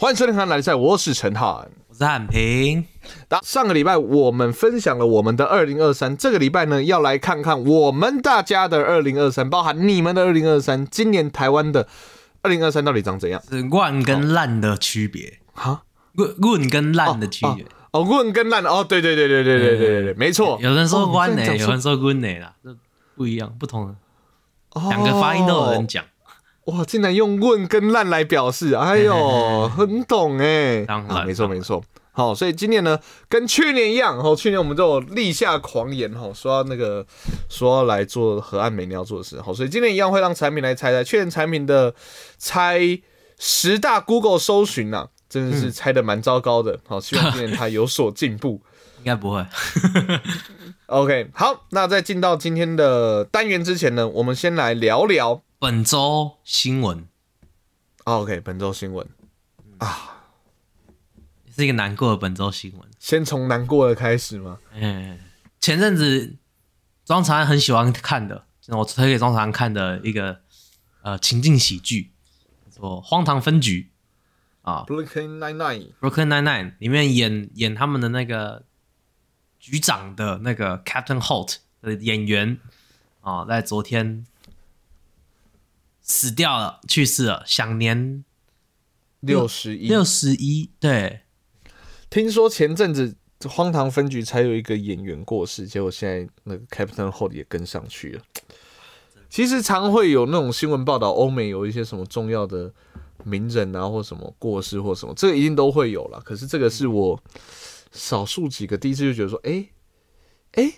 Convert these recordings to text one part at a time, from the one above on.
欢迎收听《看来赛》，我是陈汉。我是汉平。那上个礼拜我们分享了我们的二零二三，这个礼拜呢要来看看我们大家的二零二三，包含你们的二零二三，今年台湾的二零二三到底长怎样？是烂跟烂的区别哈，论论跟烂的区别。哦，问跟烂哦，对对对对对对对对对，没错。有人说弯呢，有人说棍呢啦，这不一样，不同的哦两个发音都有人讲。哇，竟然用问跟烂来表示，哎呦，很懂哎，当然啊没错没错。好，所以今年呢，跟去年一样，哦，去年我们都有立下狂言，哈，说要那个说要来做河岸美你要做的事，好，所以今年一样会让产品来猜猜，去年产品的猜十大 Google 搜寻呐、真的是猜的蛮糟糕的，好，希望今年它有所进步。应该不会。OK，好，那在进到今天的单元之前呢，我们先来聊聊。本周新闻。哦 OK，本周新闻。啊，是一个难过的本周新闻。先从难过的开始吗？嗯，前阵子庄长安很喜欢看的，我推给庄长安看的一个呃情境喜剧，叫做《荒唐分局》啊。Brooklyn Nine Nine，Brooklyn Nine Nine 里面演演他们的那个局长的那个 Captain Holt 的演员。啊，在昨天死掉了，去世了，享年六十一。六十一。对，听说前阵子荒唐分局才有一个演员过世，结果现在那个 Captain Holt 也跟上去了。其实常会有那种新闻报道，欧美有一些什么重要的名人啊，或什么过世或什么，这个一定都会有啦。可是这个是我少数几个第一次就觉得说，哎、哎、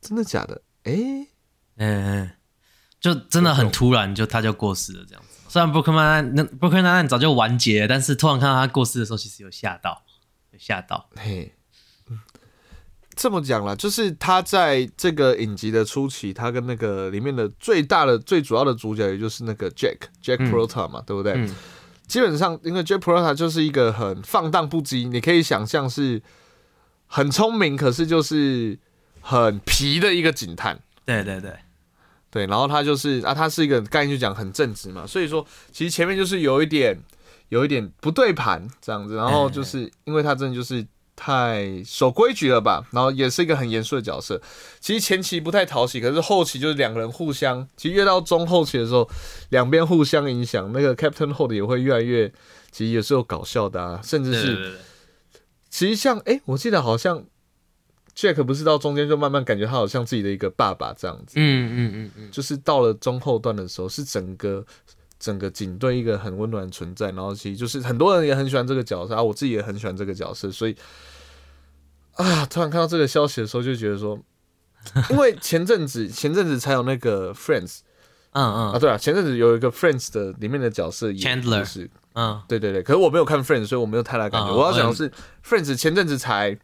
真的假的？哎、嗯，就真的很突然，就他就过世了这样子。虽然 Nine 早就完结了，但是突然看到他过世的时候，其实有吓到，有吓到。嘿，嗯这么讲啦，就是他在这个影集的初期，他跟那个里面的最大的、最主要的主角，也就是那个 Jack Jack 嗯 Peralta 嘛，对不对？嗯基本上，因为 Jack Peralta 就是一个很放荡不羁，你可以想象是很聪明，可是就是很皮的一个警探。对对对，对，然后他就是啊，他是一个概念就讲很正直嘛，所以说其实前面就是有一点有一点不对盘这样子，然后就是因为他真的就是太守规矩了吧，然后也是一个很严肃的角色。其实前期不太讨喜，可是后期就是两个人互相，其实越到中后期的时候，两边互相影响，那个 Captain Holt 也会越来越，其实也是有搞笑的啊，甚至是对对对对，其实像哎、我记得好像 Jack 不是到中间就慢慢感觉他好像自己的一个爸爸这样子。嗯嗯嗯嗯，就是到了中后段的时候，是整个整个警队一个很温暖的存在，然后其实就是很多人也很喜欢这个角色啊，我自己也很喜欢这个角色，所以啊，突然看到这个消息的时候，就觉得说，因为前阵子前阵子才有那个 Friends 嗯嗯。啊，嗯对啊，前阵子有一个 Friends 的里面的角色也 Chandler 就是嗯，对对对，可是我没有看 Friends，所以我没有太大感觉。嗯我要讲的是 Friends 前阵子才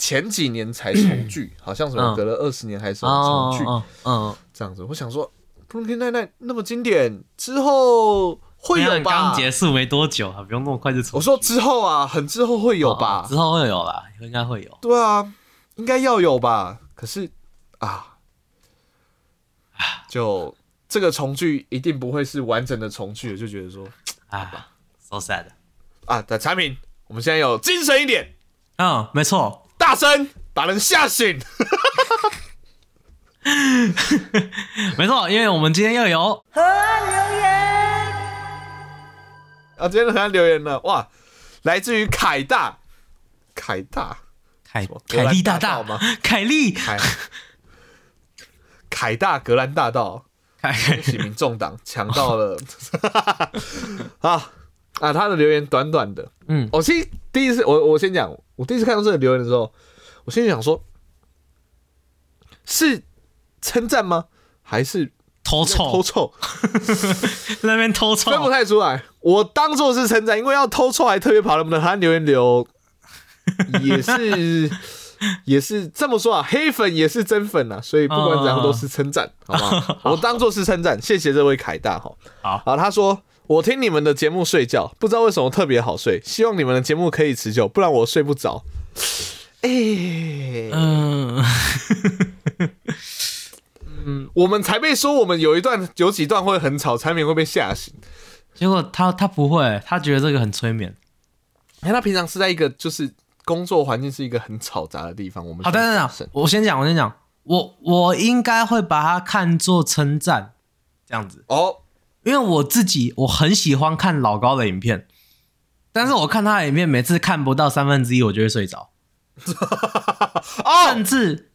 前几年才重聚，好像什么嗯隔了二十年还是什么重聚。哦哦哦，这样子，我想说，《Brooklyn Nine-Nine》那么经典，之后会有吧刚？结束没多久啊，不用那么快就重。我说之后啊，很之后会有吧？哦之后会有啦，应该会有。对啊，应该要有吧？可是啊，就这个重聚一定不会是完整的重聚，就觉得说啊，so sad。啊，的产品我们现在有精神一点，嗯，没错，大声把人吓醒。没错，因为我们今天要有啊，今天的人留言呢，哇，来自于凯大，凯大。凯么？凯利大大道吗？凯利。凯凯大格兰大道，凯恭喜民众党抢到了。啊啊！他的留言短短的，嗯。我其实第一次我我先讲，我第一次看到这个留言的时候，我心里想说，是称赞吗？还是偷臭偷臭，臭？那边偷臭分，不太出来。我当做是称赞，因为要偷臭还特别跑那么的，他留言留也是也是这么说啊，黑粉也是真粉啊，所以不管怎样都是称赞，好不好？我当做是称赞，谢谢这位凯大哈。好好，他说我听你们的节目睡觉，不知道为什么特别好睡，希望你们的节目可以持久，不然我睡不着。哎、嗯，嗯我们才被说我们有一段有几段会很吵，产品会被吓醒。结果他他不会，他觉得这个很催眠。因为他平常是在一个就是工作环境是一个很吵杂的地方。我们好，等等等，我先讲，我先讲，我我应该会把它看作称赞，这样子哦，因为我自己我很喜欢看老高的影片，但是我看他的影片，每次看不到三分之一，我就会睡着。甚至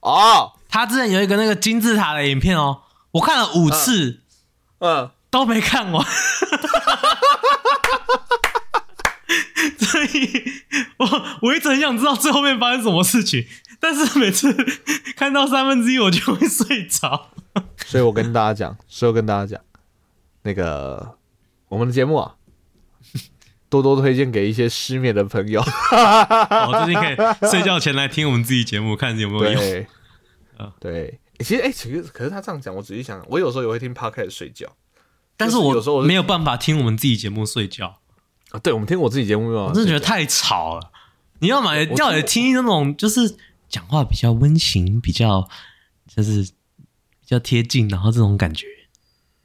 哦，他之前有一个那个金字塔的影片哦，我看了五次，嗯，都没看完。所以我我一直很想知道最后面发生什么事情，但是每次看到三分之一我就会睡着。所以我跟大家讲，所以我跟大家讲，那个我们的节目啊，多多推荐给一些失眠的朋友。我最近可以睡觉前来听我们自己节目，看有没有用。对，对，其实哎，其实可是他这样讲，我仔细想，我有时候也会听 podcast 睡觉，但是我有时候没有办法听我们自己节目睡觉。啊，对，我们听我自己节目，我真的觉得太吵了。你要买，要也听那种就是讲话比较温情，比较就是比较贴近，然后这种感觉，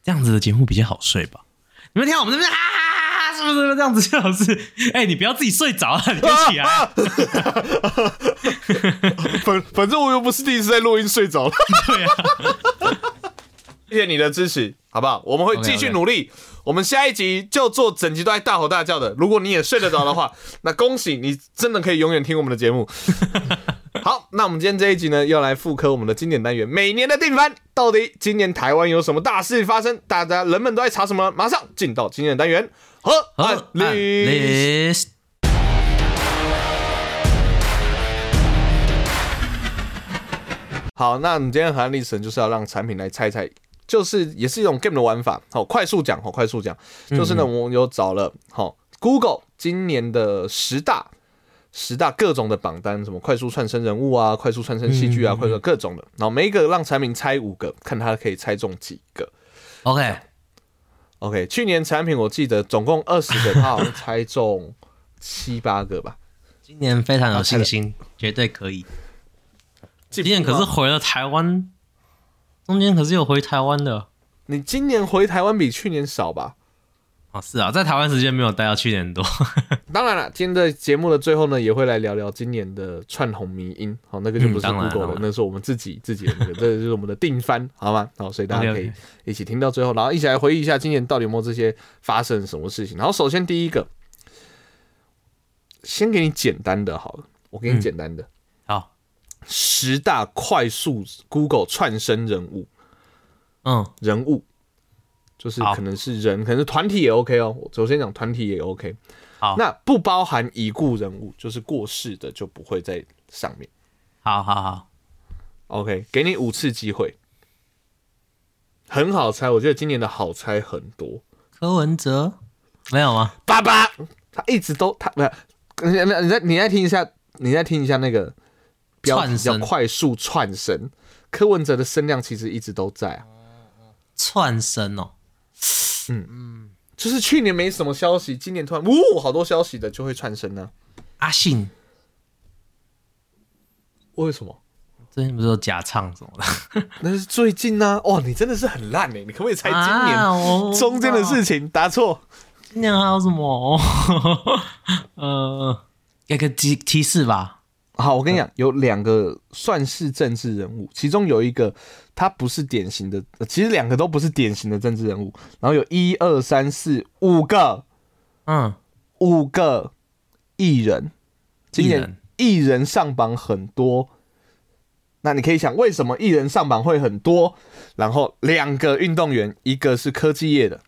这样子的节目比较好睡吧？你们听我们这边哈哈哈，是不是这样子？最好是，哎，你不要自己睡着啊，你就起来。反反正我又不是第一次在录音睡着了。对啊，谢谢你的支持，好不好？我们会继续努力。我们下一集就做整集都在大吼大叫的。如果你也睡得着的话，那恭喜你，真的可以永远听我们的节目。好，那我们今天这一集呢，要来复刻我们的经典单元——每年的定番。到底今年台湾有什么大事发生？大家人们都在查什么？马上进到经典单元——河岸 list。好，那我们今天河岸 list 就是要让产品来猜猜。就是也是一种 game 的玩法，好，快速讲，好，快速讲，就是呢，我有找了，好，Google 今年的十大十大各种的榜单，什么快速串升人物啊，快速串升戏剧啊，快速各种的，然后每一个让产品猜五个，看他可以猜中几个。OK，OK，去年产品我记得总共二十个，他好像猜中七八个吧。今年非常有信心，绝对可以。今年可是回了台湾。中间可是有回台湾的，你今年回台湾比去年少吧？哦，是啊，在台湾时间没有待到去年多。当然了，今天的节目的最后呢，也会来聊聊今年的串红迷音。好，那个就不是 Google 了，那是我们自己自己的那个，这就是我们的定番，好吗？好，所以大家可以一起听到最后，然后一起来回忆一下今年到底有没有这些发生什么事情。然后首先第一个，先给你简单的，好了，我给你简单的。好十大快速 Google 串生人物，嗯，人物就是可能是人，可能是团体也 OK 哦。首先讲团体也 OK，好，那不包含已故人物，就是过世的就不会在上面。好好好，OK，给你五次机会，很好猜。我觉得今年的好猜很多。柯文哲没有吗？爸爸，他一直都他没有。你你再你再听一下，你再听一下那个。串声快速串声，柯文哲的声量其实一直都在啊。串声哦，嗯嗯，就是去年没什么消息，今年突然呜好多消息的就会串声呢。阿信，为什么？最近不是有假唱什么的？那是最近呢。哦，你真的是很烂哎！你可不可以猜今年中间的事情？答错。今年还有什么？呃，给个提提示吧。好，我跟你讲，有两个算是政治人物，其中有一个他不是典型的，其实两个都不是典型的政治人物。然后有一二三四五个，嗯，五个艺人，今年艺人上榜很多。那你可以想，为什么艺人上榜会很多？然后两个运动员，一个是科技业的，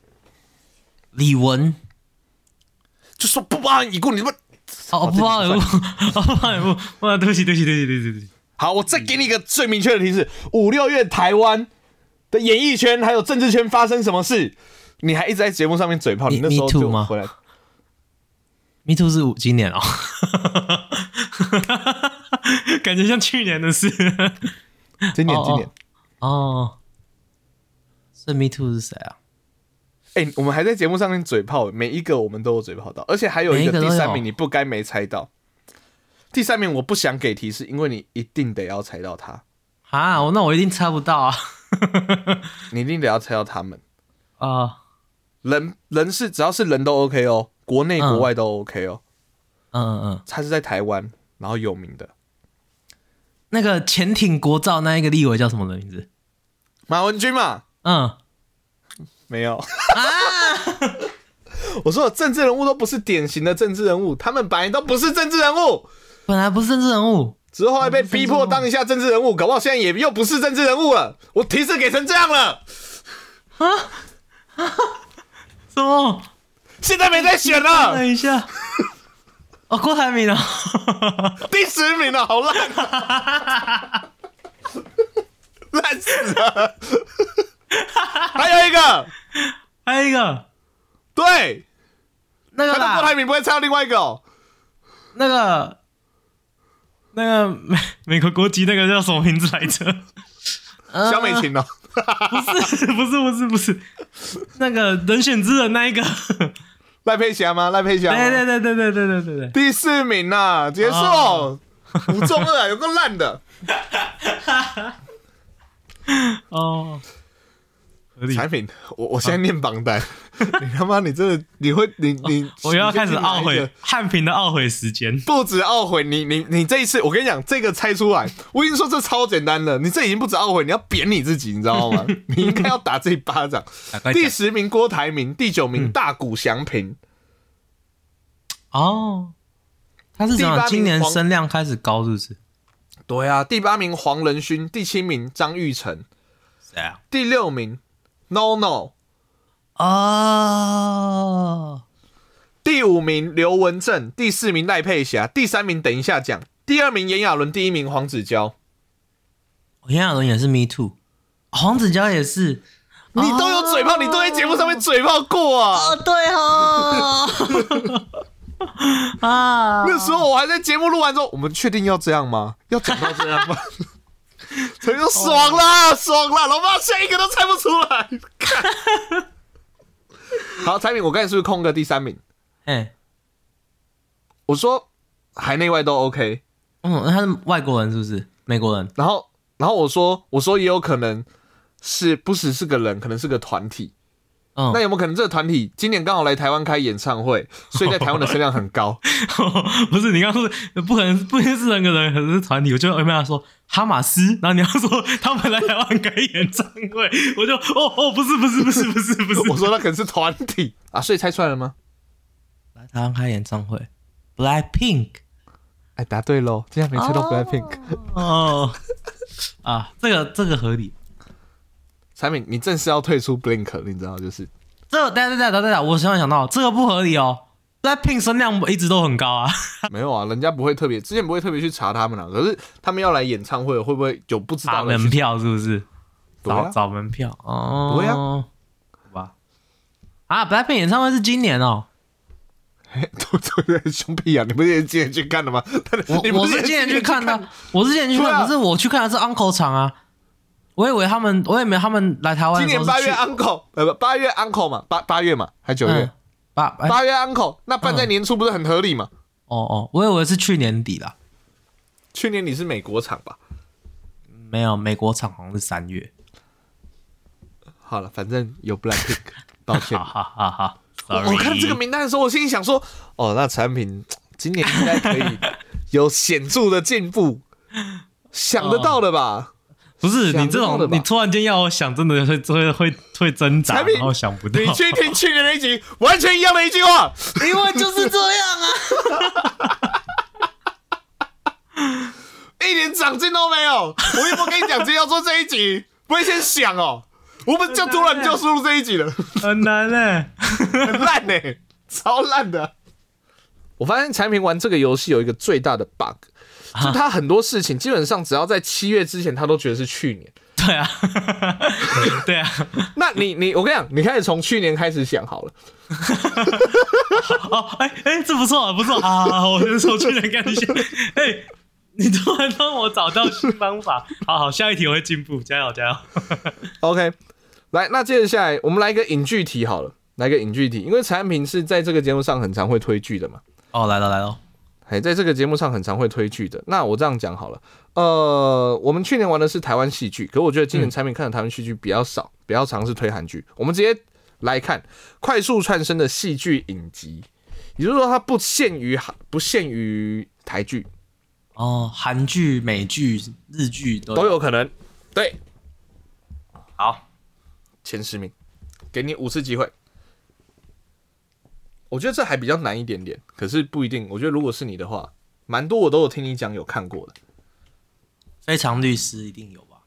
李文，就说不包含已故，你们。哦，不好意思，不好意思，哇，对不起，对不起，对不起，对不起，对不起。好，我再给你一个最明确的提示：五六月台湾的演艺圈还有政治圈发生什么事？你还一直在节目上面嘴炮，你那时候就回来。Me too 是五今年哦，感觉像去年的事。今年，今年哦。所以 Me too 是谁啊？哎，我们还在节目上面嘴炮，每一个我们都有嘴炮到，而且还有一个第三名，你不该没猜到。第三名我不想给提示，因为你一定得要猜到他啊！那我一定猜不到啊！你一定得要猜到他们啊！人人是只要是人都 OK 哦，国内国外都 OK 哦。嗯嗯嗯，他是在台湾，然后有名的那个潜艇国造那一个立委叫什么的名字？马文君嘛，嗯，没有啊。我说的政治人物都不是典型的政治人物，他们本来都不是政治人物，本来不是政治人物，只是后还被逼迫当一下政治人物，搞不好现在也又不是政治人物了。我提示给成这样了，啊？啊 什么？现在没在选了，等一下，哦，郭台铭啊，第十名了，好烂。啊，烂死了。还有一个，还有一个。对，那个郭台啦，铭不会唱另外一个哦。那个那个美美国国籍那个叫什么名字来着？呃美琴哦，不是不是不是不是，那个人选之人那一个，赖佩霞吗？赖佩霞，对对对对对对对对对，第四名呐、结束，哦五中二啊，有个烂的。哦。产品，我我现在念榜单，你他妈你真的你会你 你哦我又要开始懊悔汉平的懊悔时间。不止懊悔，你你你这一次，我跟你讲，这个猜出来，我已经说这超简单的，你这已经不止懊悔，你要扁你自己，你知道吗？你应该要打这一巴掌。第十名郭台铭，第九名大谷翔平，哦，他是怎第八名今年声量开始高，是不是？对啊，第八名黄仁勋，第七名张玉成，谁啊？第六名 No No，哦，第五名刘文正，第四名赖佩霞，第三名等一下讲，第二名炎亚纶，第一名黄子佼。炎亚纶也是 Me Too，黄子佼也是。你都有嘴炮，你都在节目上面嘴炮过啊！哦，对哦，啊，那时候我还在节目录完之后，我们确定要这样吗？要讲到这样吗？陈就爽啦，爽啦！老爸下一个都猜不出来。看好，产品我刚才是不是空个第三名？哎，我说海内外都 OK，嗯，他是外国人是不是？美国人？然后然后我说我说也有可能是不只是个人，可能是个团体。嗯，那有没有可能这个团体今年刚好来台湾开演唱会，所以在台湾的声量很高？不是你刚刚说不可能，不一定是人跟人，可能是团体。我就有没有说哈马斯，然后你要说他们来台湾开演唱会，我就哦哦，不是不是不是不是不是，我说那可能是团体啊，所以猜出来了吗？来台湾开演唱会，Black Pink 哎，答对喽！竟然没猜到 Blackpink。哦啊，这个这个合理。产品，你正式要退出 Blink，你知道就是这个等等一下等等，我突然想到这个不合理哦。Black Pink 声量一直都很高啊，没有啊，人家不会特别，之前不会特别去查他们啦。可是他们要来演唱会，会不会有不知道的门？票是不是？找找门票哦。对啊好吧。啊，Black Pink 演唱会是今年哦。都都在，兄弟啊，你不是也今年去看的吗？我 你不是今年去看的看，我是今年去看，对啊可是我去看的是 Uncle 场啊。我以为他们，我以为他们来台湾今年八月 Uncle，呃不，八月 Uncle 嘛，八八月嘛，还九月嗯？八哎八月 Uncle，那办在年初不是很合理吗？哦哦，我以为是去年底啦。去年你是美国场吧？没有，美国场好像是三月。好了，反正有 Blackpink，抱歉好。好好。我看这个名单的时候，我心里想说，哦，那产品今年应该可以有显著的进步，想得到的吧？不是你这种，你突然间要我想，真的会会会会挣扎，然后想不到。你去听去年那一集，完全一样的一句话，因为就是这样啊。一点长进都没有。我又不跟你讲，今天要做这一集，不会先想哦。我们就突然就输入这一集了，很难欸呢。很烂呢、超烂的。我发现产品玩这个游戏有一个最大的 bug，就他很多事情基本上只要在七月之前，他都觉得是去年。对啊，对啊。那你你我跟你讲，你开始从去年开始想好了。哦，哎哎，这不错啊，不错啊！我先说去年开始想。哎，你突然让我找到新方法。好好，下一题我会进步，加油加油。OK，来，那接着下来我们来一个影剧题好了，来个影剧题，因为产品是在这个节目上很常会推剧的嘛。哦，来了来了。哎，在这个节目上很常会推剧的。那我这样讲好了，呃，我们去年玩的是台湾戏剧，可我觉得今年产品看的台湾戏剧比较少，比较常是推韩剧。我们直接来看快速串升的戏剧影集，也就是说它不限于不限于台剧，哦，韩剧、美剧、日剧都都有可能。对，好，前十名，给你五次机会。我觉得这还比较难一点点，可是不一定。我觉得如果是你的话，蛮多我都有听你讲有看过的。非常律师一定有吧？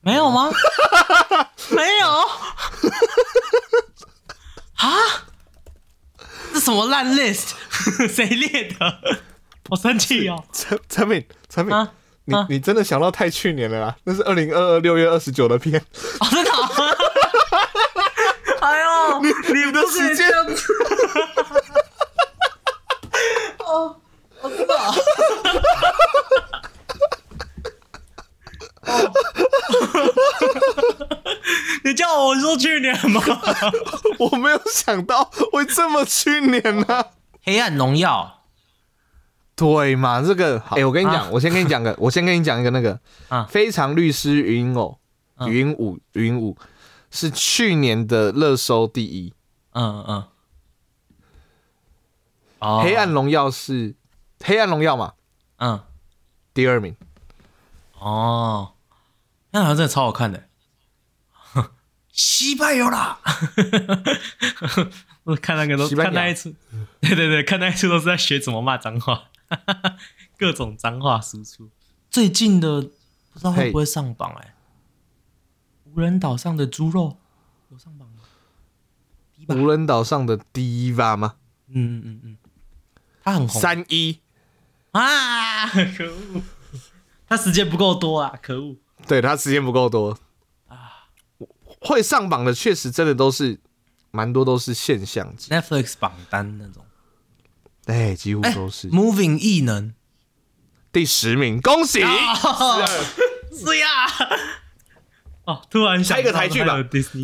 没有吗？没有啊？这什么烂 list？谁列的？我生气哦！陈陈敏，陈敏，啊你啊你真的想到太去年了啦？那是二零二二六月二十九的片，哦，真的你你的时间 哦，我知道。你叫我说去年吗？我没有想到会这么去年呢、黑暗荣耀对嘛？这个，哎、我跟你讲，啊我先跟你讲个，我先跟你讲一个那个啊非常律师语音哦，嗯语音五，语音五是去年的热搜第一，嗯嗯。哦黑暗荣耀是黑暗荣耀嘛，嗯第二名。哦，那好像真的超好看的。西拜有啦！我看那个都看那一次，对对对，看那一次都是在学怎么骂脏话，各种脏话输出。最近的不知道会不会上榜哎、无人岛上的猪肉有上榜吗？无人岛上的第一吧吗？嗯嗯嗯嗯，他很红三一，啊！可恶，他时间不够多啊！可恶。对他时间不够多啊。会上榜的确实真的都是蛮多都是现象级，Netflix 榜单那种。哎，几乎都是。Moving 异能第十名，恭喜！是呀。哦，突然想猜个台剧吧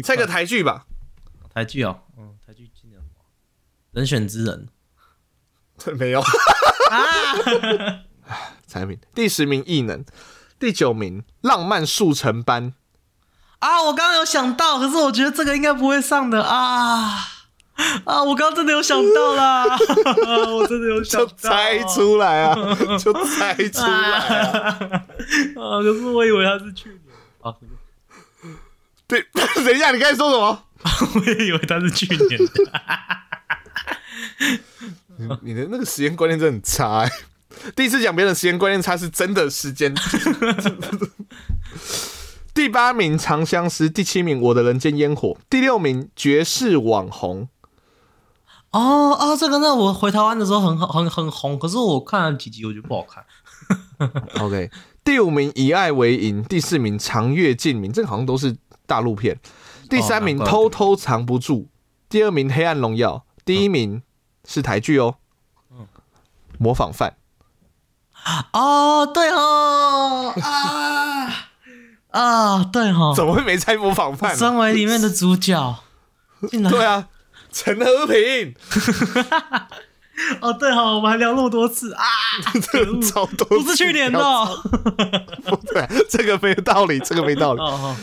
猜个台剧吧，台剧哦，嗯，台剧今年什么？人选之人 没有。啊，产品第十名异能，第九名浪漫速成班，啊！我刚刚有想到，可是我觉得这个应该不会上的啊啊！我刚刚真的有想到啦，我真的有想就到，猜出来啊，就猜出来啊。啊！可是我以为他是去年啊，对，等一下，你刚才说什么？我也以为他是去年的。你你的那个时间观念真的很差、欸。第一次讲别人的时间观念差，是真的时间。第八名《长相思》，第七名《我的人间烟火》，第六名《绝世网红哦哦，这个那我回台湾的时候很很很红，可是我看了几集我觉得不好看。》。OK，第五名《以爱为营》，第四名《长月烬明》，这个好像都是大陆片。第三名《偷偷藏不住》，第二名《黑暗荣耀》，第一名是台剧哦，模仿犯。哦，对哦，啊。啊，对哦，怎么会没猜模仿犯、啊？身为里面的主角，对啊，陈和平，哦，对哦，我们还聊那么多次。啊，超多，不是去年的哦，对，这个没道理，这个没道理。哦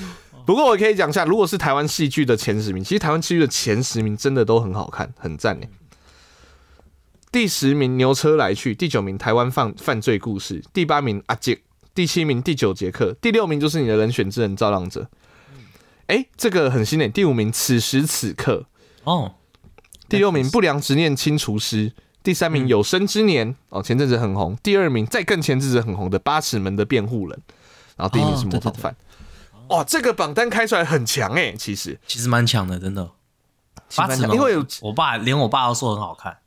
不过我可以讲一下，如果是台湾戏剧的前十名，其实台湾戏剧的前十名真的都很好看，很赞呢。第十名《牛车来去》，第九名《台湾犯犯罪故事》，第八名《阿杰》，第七名《第九节课》，第六名就是你的人选之人《造浪者》。哎，这个很新诶。第五名《此时此刻》，哦，第六名《不良执念清除师》，第三名《有生之年》哦，前阵子很红。第二名在更前阵子很红的《八尺门的辩护人》，然后第一名是模仿犯。哇，这个榜单开出来很强哎，其实其实蛮强的，真的。其实蛮八尺门，强因为我爸连我爸都说很好看。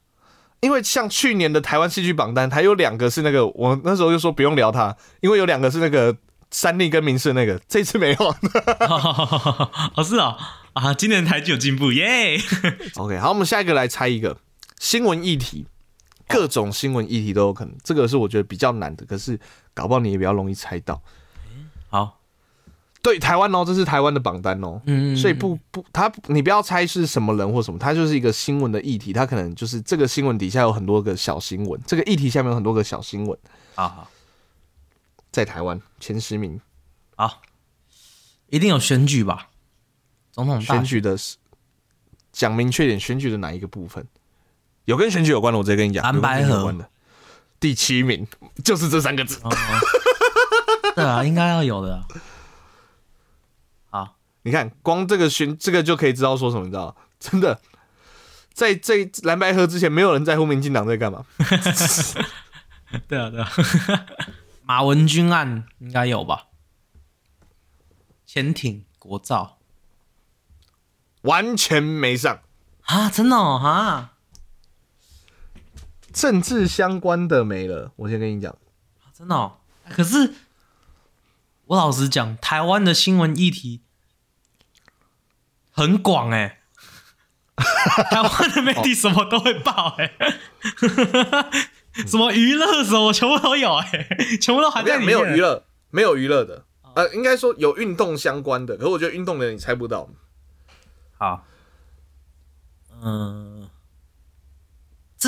因为像去年的台湾戏剧榜单，还有两个是那个，我那时候就说不用聊它，因为有两个是那个三立跟民视那个，这次没有。哦，是哦，啊，今年台剧有进步耶！OK，好，我们下一个来猜一个新闻议题，各种新闻议题都有可能，这个是我觉得比较难的，可是搞不好你也比较容易猜到。好，对，台湾哦，这是台湾的榜单哦，嗯所以不不，他你不要猜是什么人或什么，他就是一个新闻的议题，他可能就是这个新闻底下有很多个小新闻，这个议题下面有很多个小新闻，好好。在台湾前十名，啊，一定有选举吧？总统大选。举的是讲明确点，选举的哪一个部分。有跟选举有关的？我直接跟你讲，安白有跟选举合有关的。第七名就是这三个字。哦，对啊，应该要有的啊。好，你看，光这个选这个就可以知道说什么，你知道？真的，在这蓝白河之前，没有人在乎民进党在干嘛。对啊，对啊。马文君案应该有吧？潜艇国造完全没上啊，真的哦哈，政治相关的没了。我先跟你讲，真的哦。可是我老实讲，台湾的新闻议题很广哎、台湾的媒体什么都会报哎、什么娱乐什么全部都有哎、全部都还在里面。没有娱乐，没有娱乐的，呃，应该说有运动相关的，可是我觉得运动的你猜不到。好，嗯，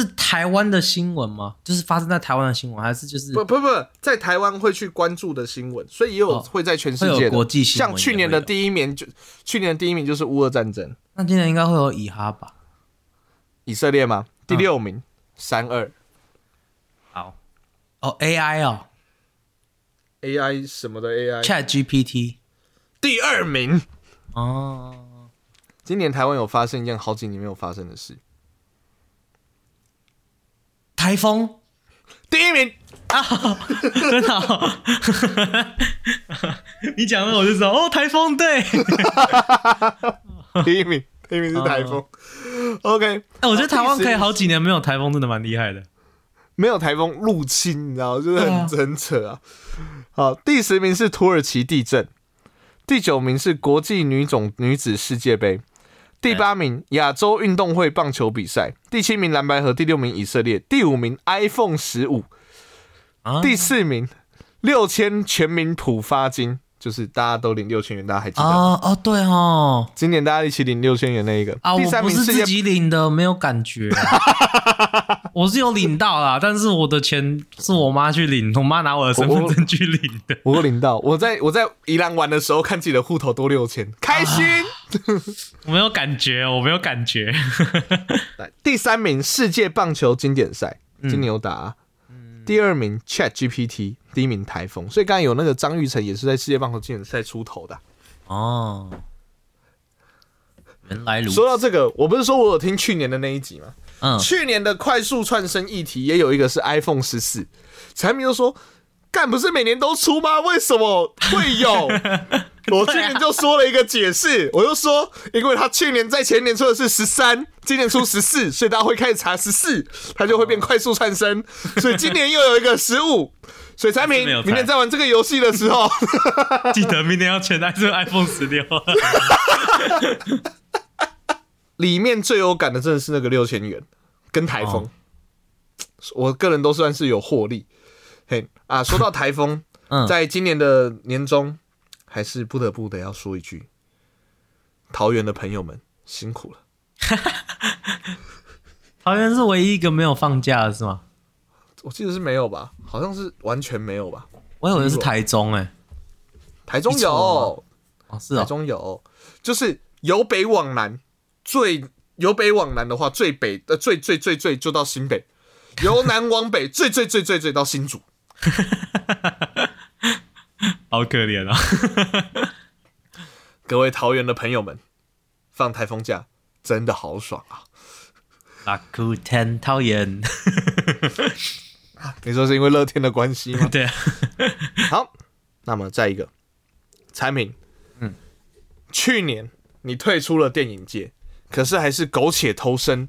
是台湾的新闻吗？就是发生在台湾的新闻，还是就是不不不，在台湾会去关注的新闻，所以也有哦会在全世界的。国际新闻像去年的第一名就去年的第一名就是乌俄战争，那今年应该会有以哈吧？以色列吗？第嗯六名，三二。好，哦，AI 哦。AI 什么的 AI，，Chat GPT 第二名。哦，今年台湾有发生一件好几年没有发生的事，台风第一名。啊真的。哦、你讲了我就知道哦，台风对。第一名，第一名是台风。OK，哎，我觉得台湾可以好好几年没有台风，真的蛮厉害的。没有台风入侵，你知道，就是很、很扯啊。好，第十名是土耳其地震，第九名是国际女总女子世界杯，第八名亚洲运动会棒球比赛，第七名蓝白河，第六名以色列，第五名 iPhone 十五，啊，第四名六千全民普发金，就是大家都领六千元，大家还记得？哦哦对哦，今年大家一起领六千元那一个。啊，第我不是自己领的，没有感觉。我是有领到啦，但是我的钱是我妈去领，我妈拿我的身份证去领的。我有领到，我在我在宜兰玩的时候，看自己的户头多六千，开心。我没有感觉，我没有感觉。来，第三名世界棒球经典赛，金牛打。第二名 Chat GPT，第一名台风。所以刚才有那个张玉成也是在世界棒球经典赛出头的啊。哦，原来如此。说到这个，我不是说我有听去年的那一集吗？嗯，去年的快速串升议题也有一个是 iPhone 十四，产品就说。干不是每年都出吗？为什么会有？我去年就说了一个解释，我就说，因为他去年在前年出的是十三，今年出十四，所以大家会开始查十四，它就会变快速窜升。所以今年又有一个十五，所以产品明天在玩这个游戏的时候，记得明天要全带这个 iPhone 十六。里面最有感的真的是那个六千元跟台风，哦我个人都算是有获利。嘿啊，说到台风，嗯，在今年的年中，还是不得不得要说一句，桃园的朋友们辛苦了。桃园是唯一一个没有放假的是吗？我记得是没有吧？好像是完全没有吧？我以为是台中哎、台中有，台哦是哦，中有，就是由北往南，最由北往南的话，最北呃最最最最就到新北，由南往北最最最最最到新竹。好可怜啊！各位桃园的朋友们，放台风假真的好爽啊！拉库天桃园，你说是因为乐天的关系吗？对啊，好，那么再一个产品，嗯，去年你退出了电影界，可是还是苟且偷生，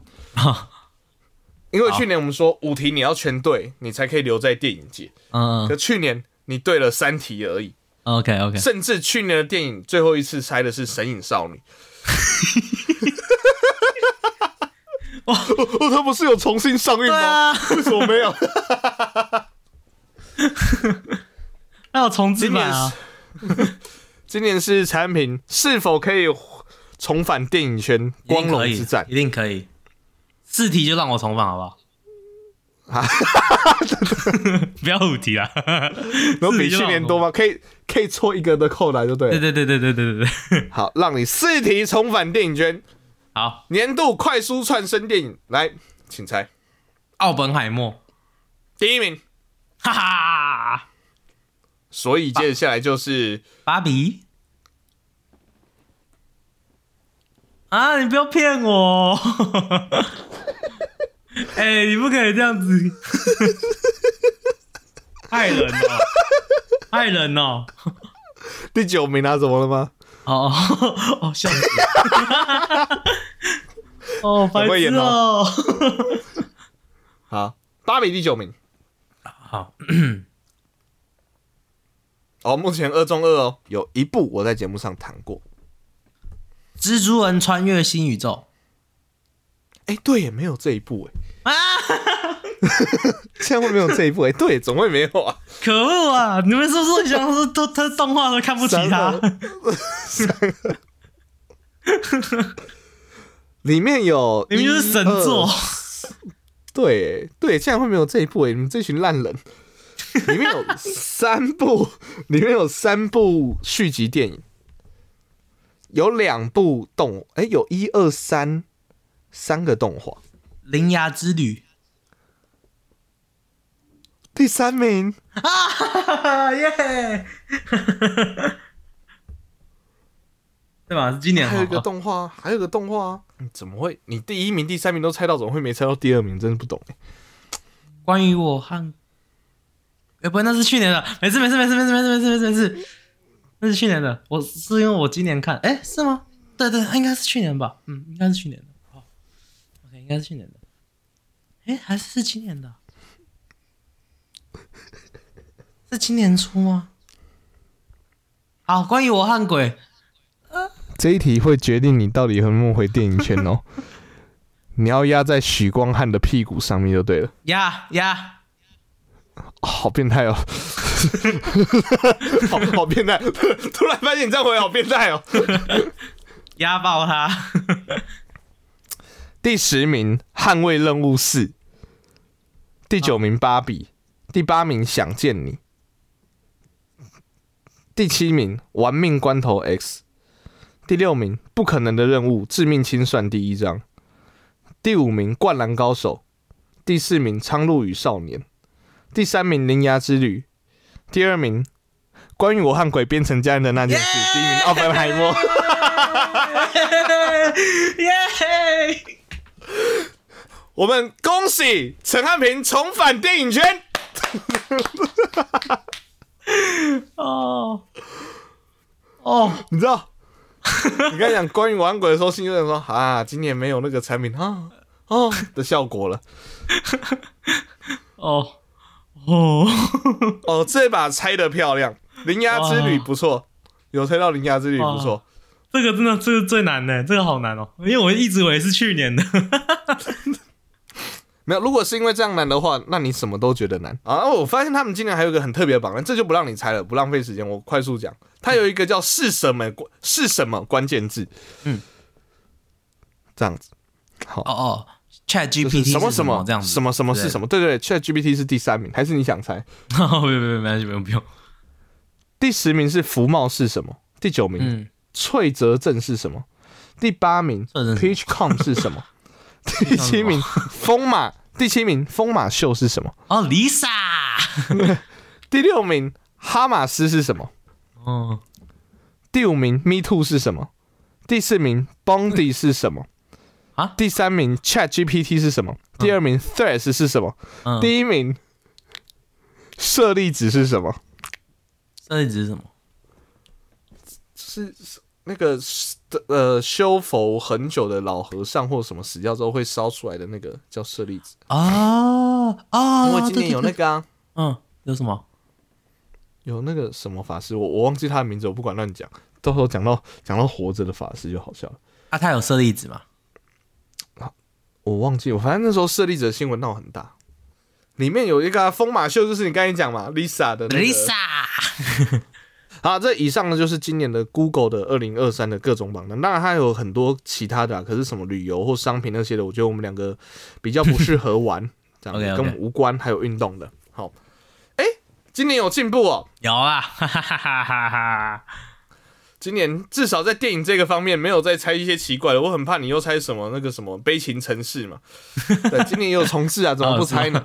因为去年我们说五题你要全对，你才可以留在电影界，嗯可去年你对了三题而已，，OK OK，甚至去年的电影最后一次猜的是《神隐少女》。哦，哦，他不是有重新上映吗？啊，为什么没有？那有重置今年版啊是，今年是产品是否可以重返电影圈光荣之战？一定可以。四题就让我重返好不好？不要五题啦。然后比去年多吗？可以可以错一个的扣来就对了。对对对对对对对对。好，让你四题重返电影圈，好，年度快速串升电影来，请猜奥本海默，第一名。哈哈，所以接下来就是芭比。啊！你不要骗我！哎、你不可以这样子，害人哦，害人哦！第九名啊，怎么了吗？哦 哦，笑死！哦，白痴很会演哦！好，芭比第九名。好，哦，目前二中二哦，有一部我在节目上谈过。蜘蛛人穿越新宇宙哎、对也，没有这一部哎，啊！现在会没有这一部哎，对，总会没有啊。可恶啊！你们是不是想说都 他动画都看不起他？里面有明是神作对耶对，竟然会没有这一部哎！你们这群烂人，里面有三部，里面有三部续集电影，有两部动，哎、有一二三三个动画，铃芽之旅第三名啊耶！对吧？是今年还有一个动画，还有一个动画啊，你怎么会？你第一名、第三名都猜到，怎么会没猜到第二名？真是不懂哎。关于我和，哎、不，那是去年的，没事没事没事没事没事没事没事没事，那是去年的。我是因为我今年看，哎、是吗？对对，应该是去年吧，嗯，应该是去年应该是去年的。哎、还是是今年的？是今年初吗？好，关于我和鬼，这一题会决定你到底有没有回电影圈哦。你要压在许光汉的屁股上面就对了。压压，哦好变态哦！好好变态！突然发现你这样回好变态哦。压爆他！第十名《捍卫任务四》，第九名《芭比》，第八名《想见你》，第七名《玩命关头 X》，第六名《不可能的任务：致命清算》第一章，第五名《灌篮高手》，第四名《苍鹭与少年》，第三名《铃芽之旅》，第二名《关于我和鬼变成家人的那件事》第一名《奥本海默》。我们恭喜陈汉平重返电影圈。哦。哦，你知道，你刚才讲关于玩鬼的时候，心就在说啊，今年没有那个产品啊哦的效果了。哦。哦，哦，这把猜的漂亮，铃芽之旅不错，有猜到铃芽之旅不错。这个真的这个最难的，这个好难哦，因为我一直以为是去年的。没有，如果是因为这样难的话，那你什么都觉得难啊。我发现他们今年还有一个很特别的榜单，这就不让你猜了，不浪费时间，我快速讲。它有一个叫是什么关是什么关键字，嗯，这样子。好，哦哦，Chat GPT 什么什么这样子，什么什么是什么？对对对，Chat GPT 是第三名，还是你想猜？么？不用不用不用不用不用。第十名是福茂是什么？第九名嗯，翠泽镇是什么？第八名 PeachCom 是什么？第七名风马，第七名风马秀是什么？哦，Lisa，第六名哈马斯是什么？哦，第五名 Me Too 是什么？第四名 Bondi 是什么？啊第三名 Chat GPT 是什么？第二名 Threads 是什么？嗯，第一名舍利子是什么？这一直是什么？是是那个呃修佛很久的老和尚或什么死掉之后会烧出来的那个叫舍利子。啊啊，因为今年有那个啊，嗯，有什么？有那个什么法师，我我忘记他的名字，我不管乱讲，到时候讲到讲到活着的法师就好笑了。啊，他有舍利子吗？我忘记，我反正那时候舍利子的新闻闹很大，里面有一个啊疯马秀，就是你刚才讲嘛，Lisa 的那个 Lisa，好，这以上呢就是今年的 Google 的二零二三的各种榜单，当然它有很多其他的、啊，可是什么旅游或商品那些的，我觉得我们两个比较不适合玩，这样跟我们无关，还有运动的。好，哎、今年有进步哦，有啊，哈哈哈哈哈哈。今年至少在电影这个方面没有再猜一些奇怪的，我很怕你又猜什么那个什么悲情城市嘛。对，今年也有重置啊，怎么不 猜呢？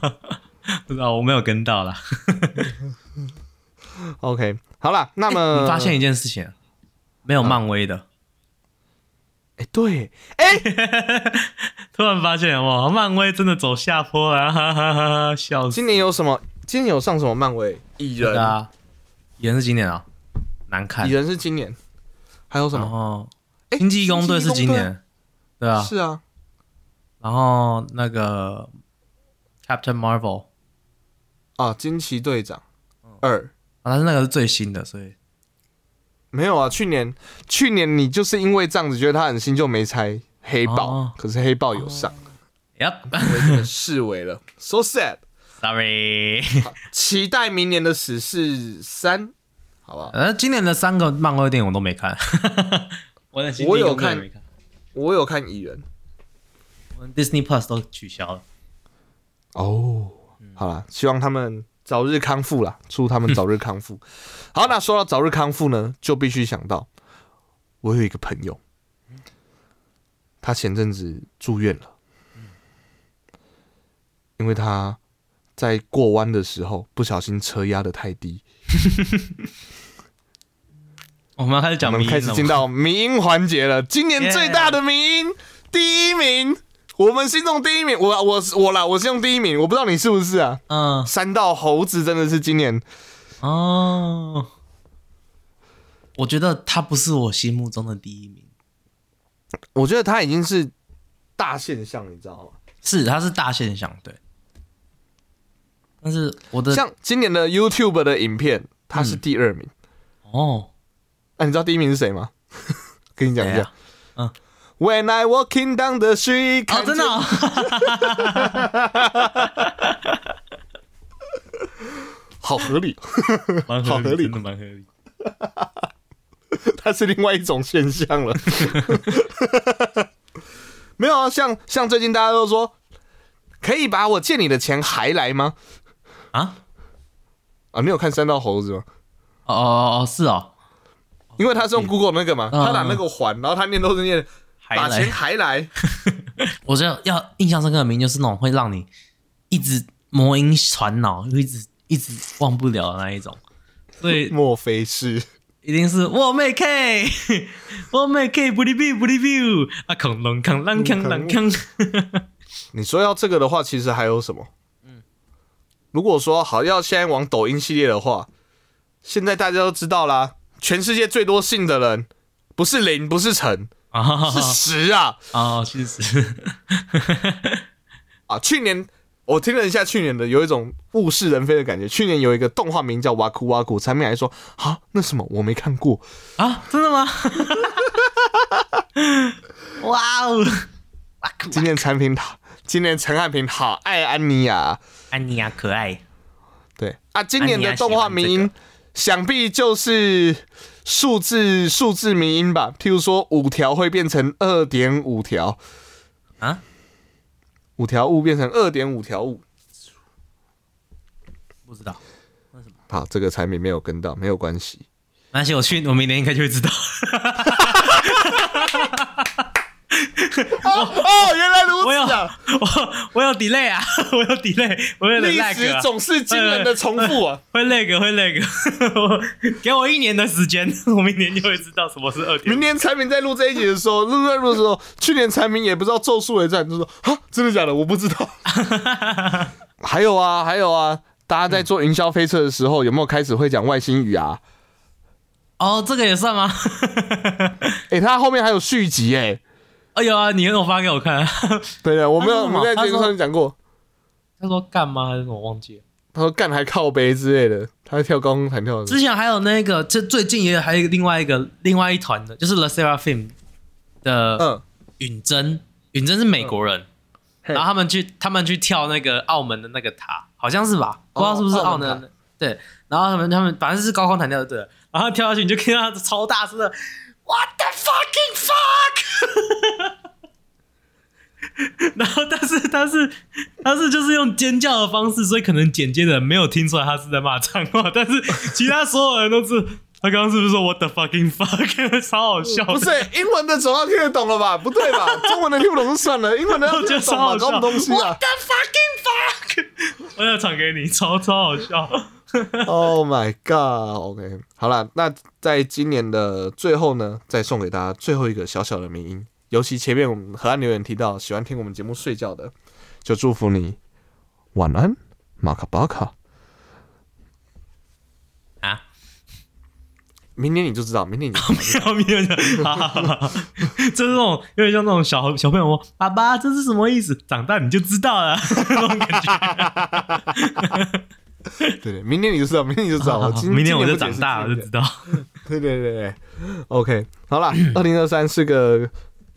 不知道，我没有跟到啦。OK，好了，那么你发现一件事情啊，没有漫威的，哎、对，哎、突然发现哇，漫威真的走下坡了，哈哈哈哈，笑死！今年有什么？今年有上什么漫威？蚁人，啊，蚁人是今年啊，难看蚁。人是今年，还有什么？然后哎星际义工队是今年，对啊。是啊，然后那个 Captain Marvel 啊，惊奇队长二啊，但是那个是最新的，所以没有啊。去年去年你就是因为这样子觉得他很新就没拆黑豹，哦可是黑豹有上，Yep，我真的视为了，so sad。Sorry。期待明年的死侍三，好不好？呃，今年的三个漫威电影我都没看，我的我有看，我有看蚁人我 Disney Plus 都取消了。哦。好了，希望他们早日康复啦，祝他们 早日康复。好，那说到早日康复呢，就必须想到我有一个朋友，他前阵子住院了，因为他在过弯的时候不小心车压的太低。我们要开始我们讲迷音了吗？开始进到迷音环节了，今年最大的迷音第一名，我们心中第一名，我我是我啦，我是用第一名，我不知道你是不是啊？嗯三道猴子真的是今年哦，我觉得他不是我心目中的第一名，我觉得他已经是大现象，你知道吗？是他是大现象，对。但是我的像今年的 YouTube 的影片，他是第二名。哦，那、你知道第一名是谁吗？跟你讲一下嗯啊。嗯，When I walking down the street，哦，真的、哦，好合理，蛮好合理真的蛮合理。它是另外一种现象了。没有啊，像像最近大家都说，可以把我借你的钱还来吗？啊？啊，你有看三道猴子吗？哦哦哦，是哦，因为他是用 Google 那个嘛，嗯他打那个还，然后他念都是念还把钱来。还来。我觉得要印象深刻的名就是那种会让你一直魔音传脑，又一直一直忘不了的那一种。所以 莫非是？一定是我妹 K，我妹 K 不离 B 不离不啊，恐龙扛啷锵啷锵。你说要这个的话，其实还有什么？如果说好要现在往抖音系列的话，现在大家都知道啦，全世界最多信的人不是林，不是陈，啊是十啊！啊，其实 啊，去年我听了一下去年的，有一种物是人非的感觉。去年有一个动画名叫《哇酷哇酷》，产品还说啊，那什么我没看过。啊，真的吗？哇哦！今年产品好，今年陈汉平好爱安妮亚。安妮亚可爱，对啊，今年的动画迷音喜欢这，想必就是数字数字迷音吧。譬如说五条会变成二点五条啊，五条悟变成二点五条悟。不知道为什么。好，这个产品没有跟到，没有关系。那些我去，我明年应该就会知道。哦，原来如此啊！我我有 delay 啊，我有 delay，我有点历 lag 史啊，总是惊人的重复啊！会 lag 会 lag，我给我一年的时间，我明年就会知道什么是二点明。年产品在录这一集的时候，录在录的时候，去年产品也不知道《咒术回战》，就说啊，真的假的？我不知道。还有啊，还有啊，大家在做云霄飞车的时候，有没有开始会讲外星语啊？哦，这个也算吗？诶，它后面还有续集诶。哎呀啊，你有发给我看，对的，我没有，我在节目上面讲过。他说干吗还是什么忘记了？他说干还靠背之类的，他在跳高空弹跳的。之前还有那个，这最近也有还有一个另外一个另外一团的，就是 The Seraphim 的嗯，允珍，允真是美国人，嘿然后他们去他们去跳那个澳门的那个塔，好像是吧？不知道是不是澳澳门对。然后他们他们反正是高空弹跳的，对了。然后跳下去你就看到他超大声的 What the fucking fuck！然后但是他是他是就是用尖叫的方式，所以可能剪接的人没有听出来他是在骂脏话，但是其他所有人都是 他刚刚是不是说 what the fucking fuck，超好笑，不是英文的总要听得懂了吧？不对吧？中文的听不懂就算了，英文的要听得懂吧？超好笑搞什么东西啊 What the fucking fuck！我要唱给你，超超好笑。Oh my god！OK，、好了，那在今年的最后呢，再送给大家最后一个小小的名音，尤其前面我们河岸留言提到喜欢听我们节目睡觉的，就祝福你晚安，马卡巴卡。啊，明年你就知道，明年你就知道没有没有，没有好好好好，这是那种有点像那种小小朋友说：“爸爸，这是什么意思？”长大你就知道了，那种感觉。对 对，明年你就知道，明年你就知道。我今明年我就长大了，就知道。对对对对，OK，好啦，二零二三是个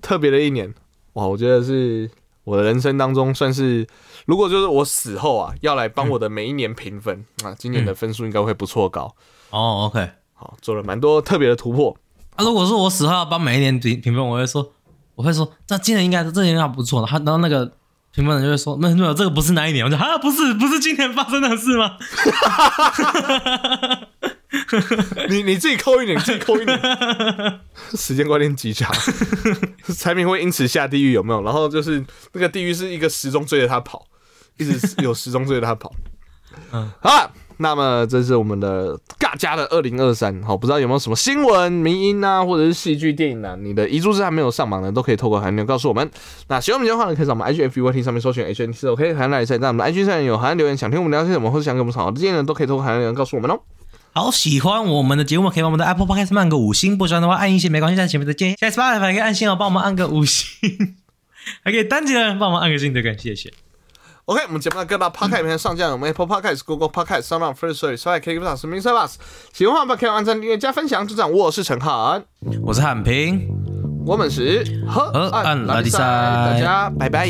特别的一年，哇，我觉得是我的人生当中算是，如果就是我死后啊，要来帮我的每一年评分、啊，今年的分数应该会不错高。哦，OK。好，做了蛮多特别的突破。啊，如果说我死后要帮每一年评评分，我会说，我会说，那今年应该这年应该不错。然后然后那个评论人就会说，那没有这个不是那一年？我就啊，不是不是今年发生的事吗？你你自己扣一点，你自己扣一点，时间观念极差，产品会因此下地狱有没有？然后就是那个地狱是一个时钟追着他跑，一直有时钟追着他跑。嗯，好了，那么这是我们的尬家的二零二三，好，不知道有没有什么新闻、民音啊，或者是戏剧、电影啊，你的遗珠是还没有上榜的，都可以透过韩流告诉我们。那喜欢我们的话呢，可以在我们 IG F U Y T 上面搜寻 H N T O K 韩来赛，在我们的 IG 上有韩留言，想听我们聊些什么，或者想给我们好的建议呢，都可以透过韩留言告诉我们哦。好，喜欢我们的节目，可以帮我们的 Apple Podcast 按个五星；不喜欢的话，按一星没关系，在前面的键。现在 Spotify 可以按星哦，帮我们按个五星，还可以单击的人帮我们按个星的感谢谢。OK，我们节目的各大 Podcast 平台上架，我们 Apple Podcast、Google Podcast、Sound First Story、Spotify、KKBox、s m i n g Bus。喜欢的话可以按赞、订阅、加分享。就这样，我是陈汉，我是汉平。我们是河河岸拉力赛大家拜拜。